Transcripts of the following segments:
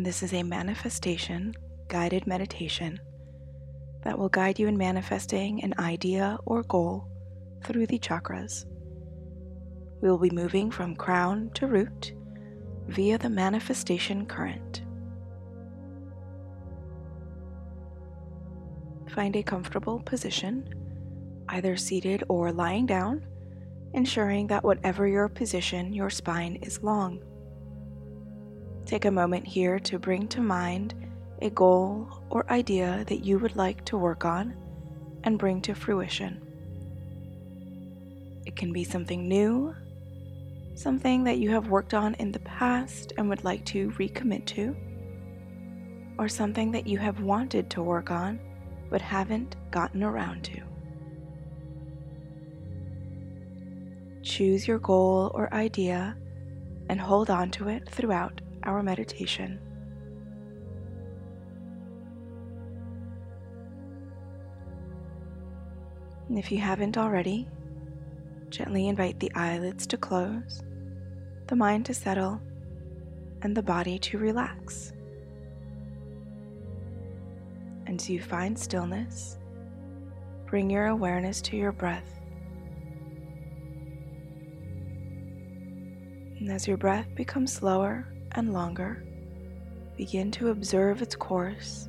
This is a manifestation guided meditation that will guide you in manifesting an idea or goal through the chakras. We will be moving from crown to root via the manifestation current. Find a comfortable position, either seated or lying down, ensuring that whatever your position, your spine is long. Take a moment here to bring to mind a goal or idea that you would like to work on and bring to fruition. It can be something new, something that you have worked on in the past and would like to recommit to, or something that you have wanted to work on but haven't gotten around to. Choose your goal or idea and hold on to it throughout our meditation. And if you haven't already, gently invite the eyelids to close, the mind to settle, and the body to relax. And as you find stillness, bring your awareness to your breath. And as your breath becomes slower and longer, begin to observe its course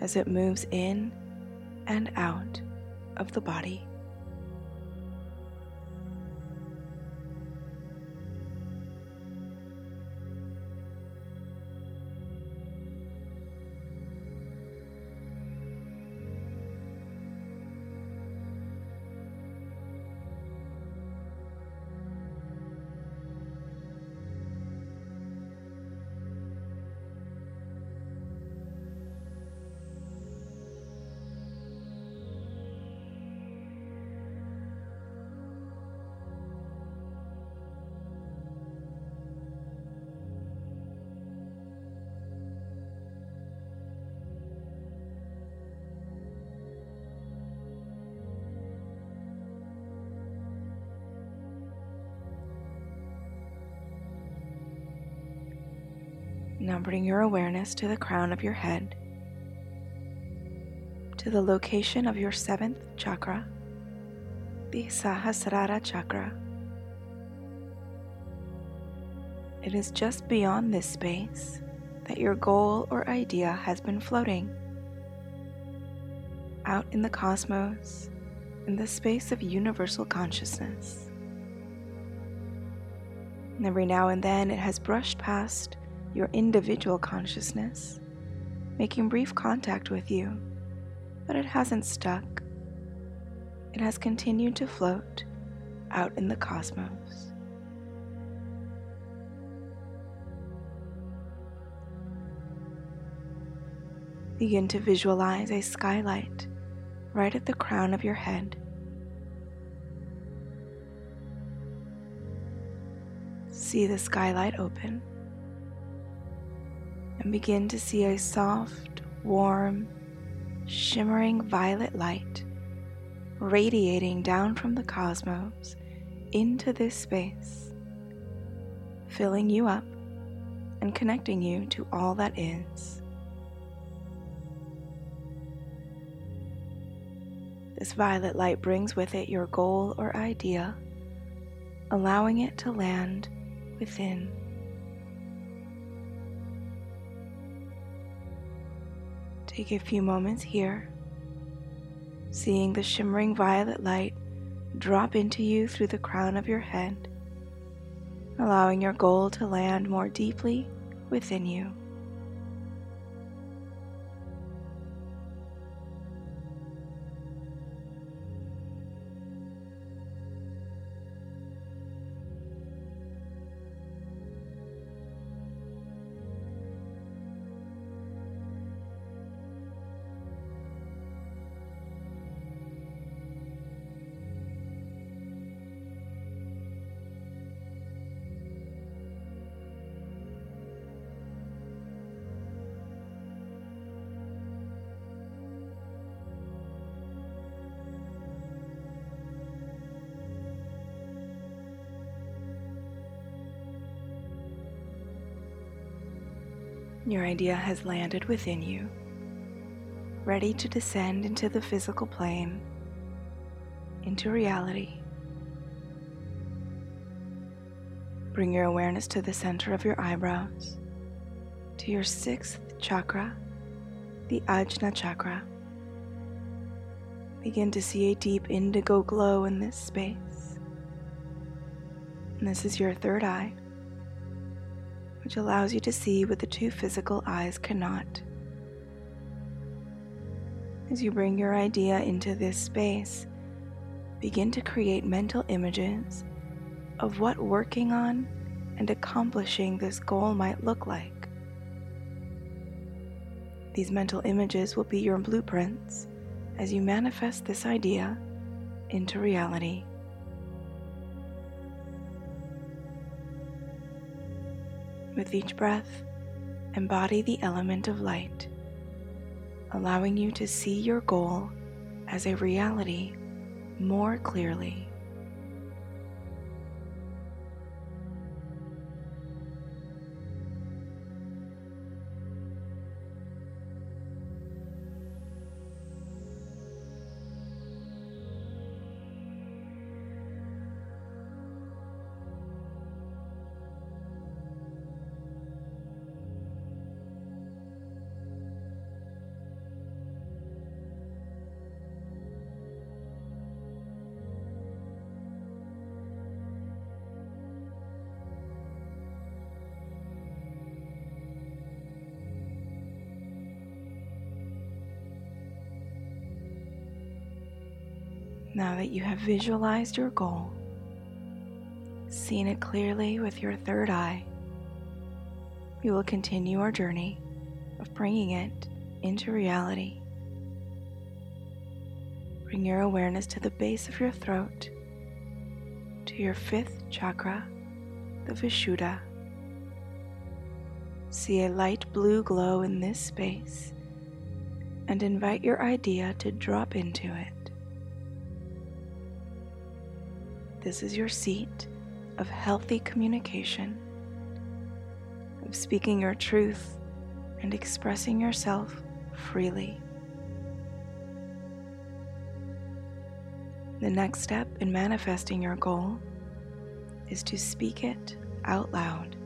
as it moves in and out of the body. Now bring your awareness to the crown of your head, to the location of your seventh chakra, the Sahasrara chakra. It is just beyond this space that your goal or idea has been floating. Out in the cosmos, in the space of universal consciousness. And every now and then it has brushed past your individual consciousness, making brief contact with you, but it hasn't stuck. It has continued to float out in the cosmos. Begin to visualize a skylight right at the crown of your head. See the skylight open and begin to see a soft, warm, shimmering violet light radiating down from the cosmos into this space, filling you up and connecting you to all that is. This violet light brings with it your goal or idea, allowing it to land within. Take a few moments here, seeing the shimmering violet light drop into you through the crown of your head, allowing your goal to land more deeply within you. Your idea has landed within you, ready to descend into the physical plane, into reality. Bring your awareness to the center of your eyebrows, to your sixth chakra, the Ajna chakra. Begin to see a deep indigo glow in this space. And this is your third eye which allows you to see what the two physical eyes cannot. As you bring your idea into this space, begin to create mental images of what working on and accomplishing this goal might look like. These mental images will be your blueprints as you manifest this idea into reality. With each breath, embody the element of light, allowing you to see your goal as a reality more clearly. Now that you have visualized your goal, seen it clearly with your third eye, we will continue our journey of bringing it into reality. Bring your awareness to the base of your throat, to your fifth chakra, the Vishuddha. See a light blue glow in this space and invite your idea to drop into it. This is your seat of healthy communication, of speaking your truth and expressing yourself freely. The next step in manifesting your goal is to speak it out loud.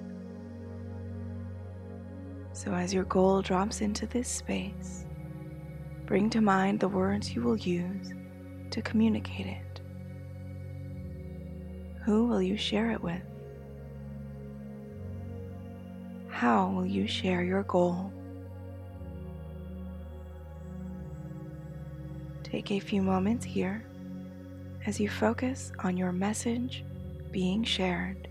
So, as your goal drops into this space, bring to mind the words you will use to communicate it. Who will you share it with? How will you share your goal? Take a few moments here as you focus on your message being shared.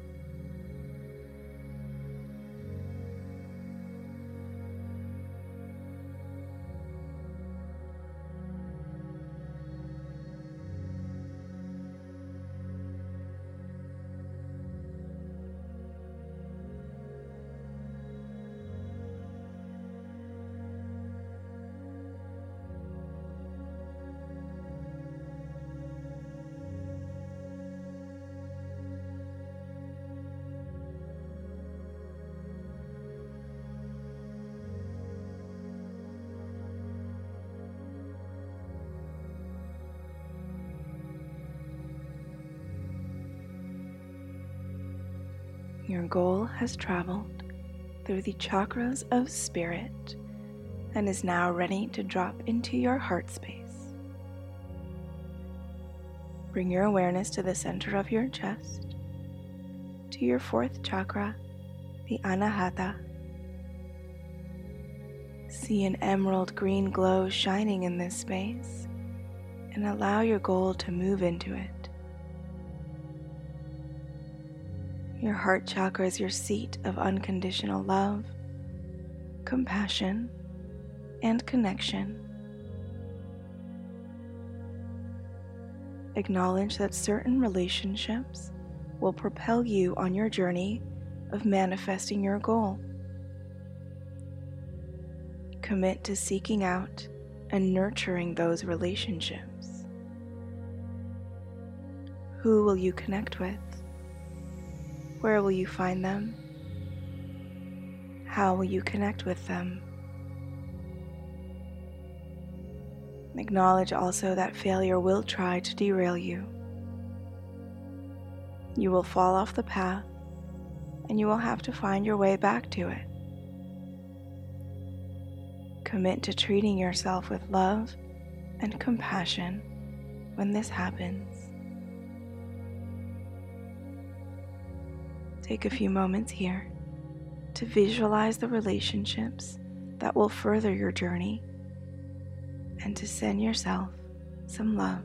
Your goal has traveled through the chakras of spirit and is now ready to drop into your heart space. Bring your awareness to the center of your chest, to your fourth chakra, the Anahata. See an emerald green glow shining in this space and allow your goal to move into it. Your heart chakra is your seat of unconditional love, compassion, and connection. Acknowledge that certain relationships will propel you on your journey of manifesting your goal. Commit to seeking out and nurturing those relationships. Who will you connect with? Where will you find them? How will you connect with them? Acknowledge also that failure will try to derail you. You will fall off the path and you will have to find your way back to it. Commit to treating yourself with love and compassion when this happens. Take a few moments here to visualize the relationships that will further your journey and to send yourself some love.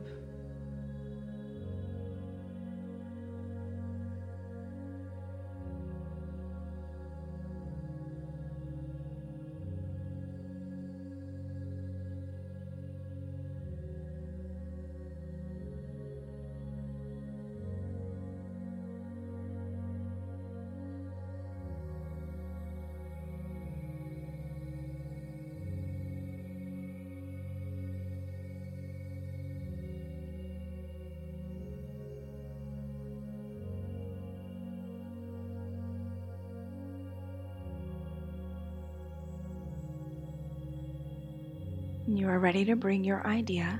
You are ready to bring your idea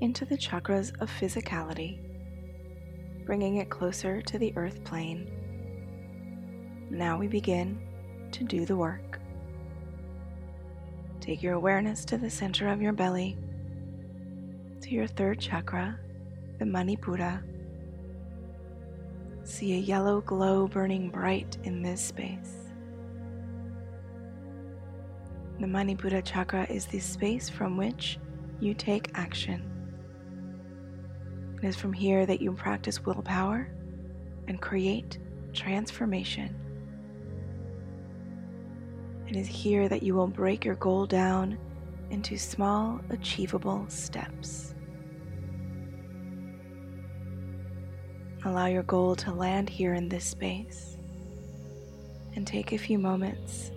into the chakras of physicality, bringing it closer to the earth plane. Now we begin to do the work. Take your awareness to the center of your belly, to your third chakra, the Manipura. See a yellow glow burning bright in this space. The Manipura chakra is the space from which you take action. It is from here that you practice willpower and create transformation. It is here that you will break your goal down into small, achievable steps. Allow your goal to land here in this space and take a few moments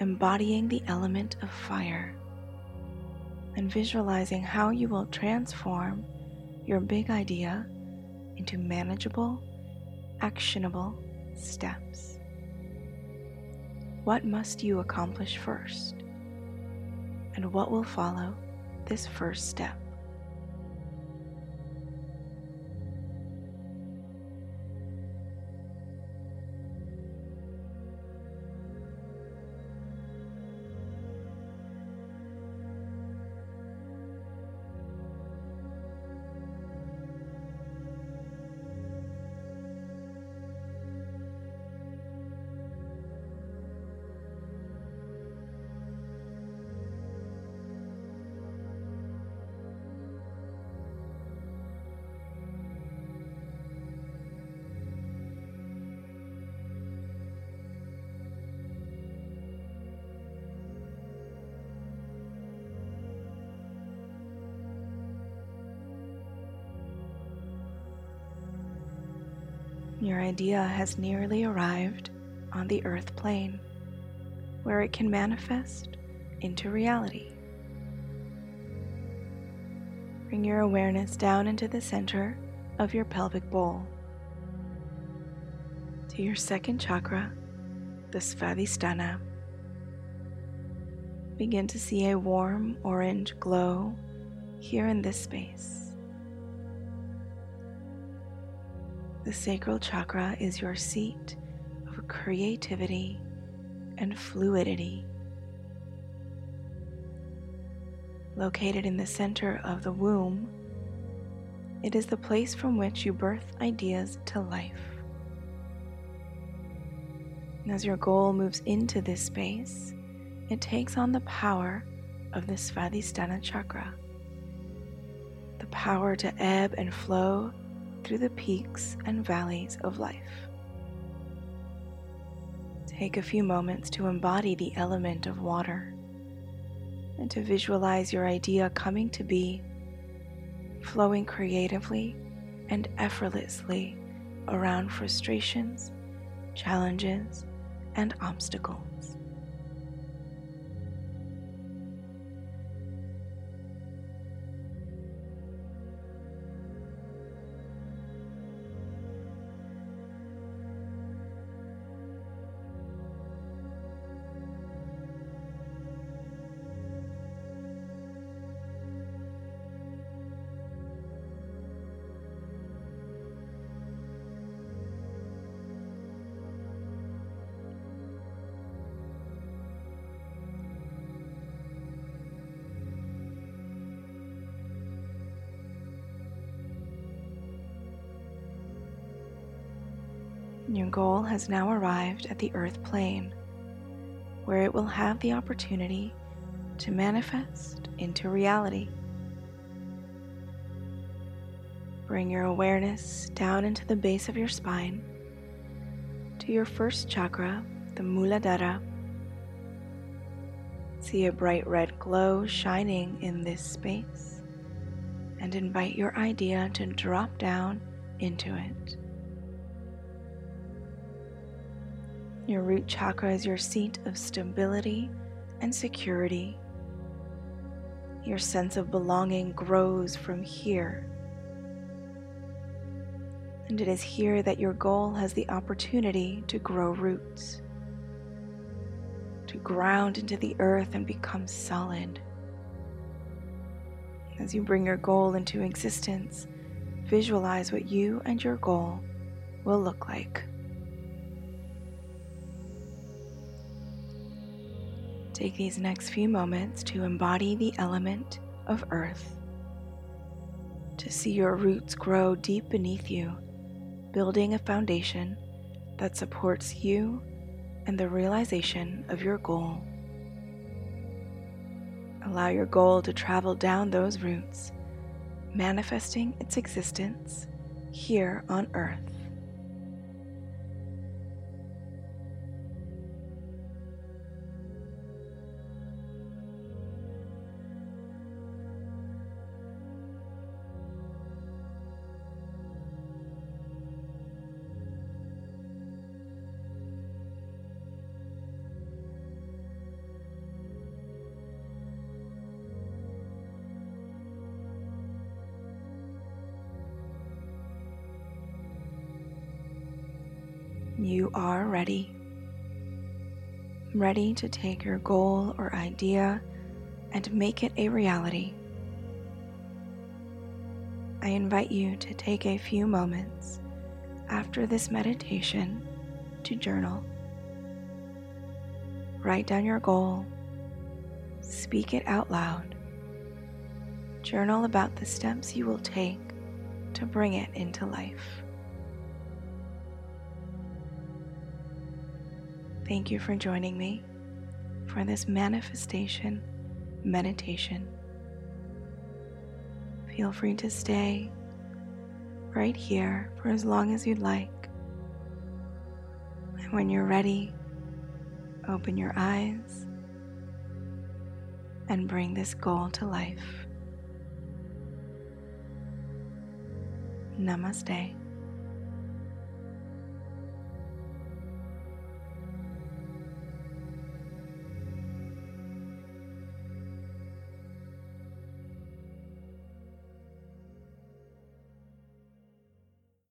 embodying the element of fire and visualizing how you will transform your big idea into manageable, actionable steps. What must you accomplish first? And what will follow this first step? Your idea has nearly arrived on the earth plane, where it can manifest into reality. Bring your awareness down into the center of your pelvic bowl, to your second chakra, the Svadhisthana. Begin to see a warm orange glow here in this space. The sacral chakra is your seat of creativity and fluidity. Located in the center of the womb, it is the place from which you birth ideas to life. And as your goal moves into this space, it takes on the power of the Svadhisthana chakra, the power to ebb and flow through the peaks and valleys of life. Take a few moments to embody the element of water and to visualize your idea coming to be, flowing creatively and effortlessly around frustrations, challenges, and obstacles. Goal has now arrived at the earth plane, where it will have the opportunity to manifest into reality. Bring your awareness down into the base of your spine to your first chakra, the Muladhara. See a bright red glow shining in this space and invite your idea to drop down into it. Your root chakra is your seat of stability and security. Your sense of belonging grows from here. And it is here that your goal has the opportunity to grow roots, to ground into the earth and become solid. As you bring your goal into existence, visualize what you and your goal will look like. Take these next few moments to embody the element of earth, to see your roots grow deep beneath you, building a foundation that supports you and the realization of your goal. Allow your goal to travel down those roots, manifesting its existence here on earth. Ready. Ready to take your goal or idea and make it a reality. I invite you to take a few moments after this meditation to journal. Write down your goal, speak it out loud. Journal about the steps you will take to bring it into life. Thank you for joining me for this manifestation meditation. Feel free to stay right here for as long as you'd like. And when you're ready, open your eyes and bring this goal to life. Namaste.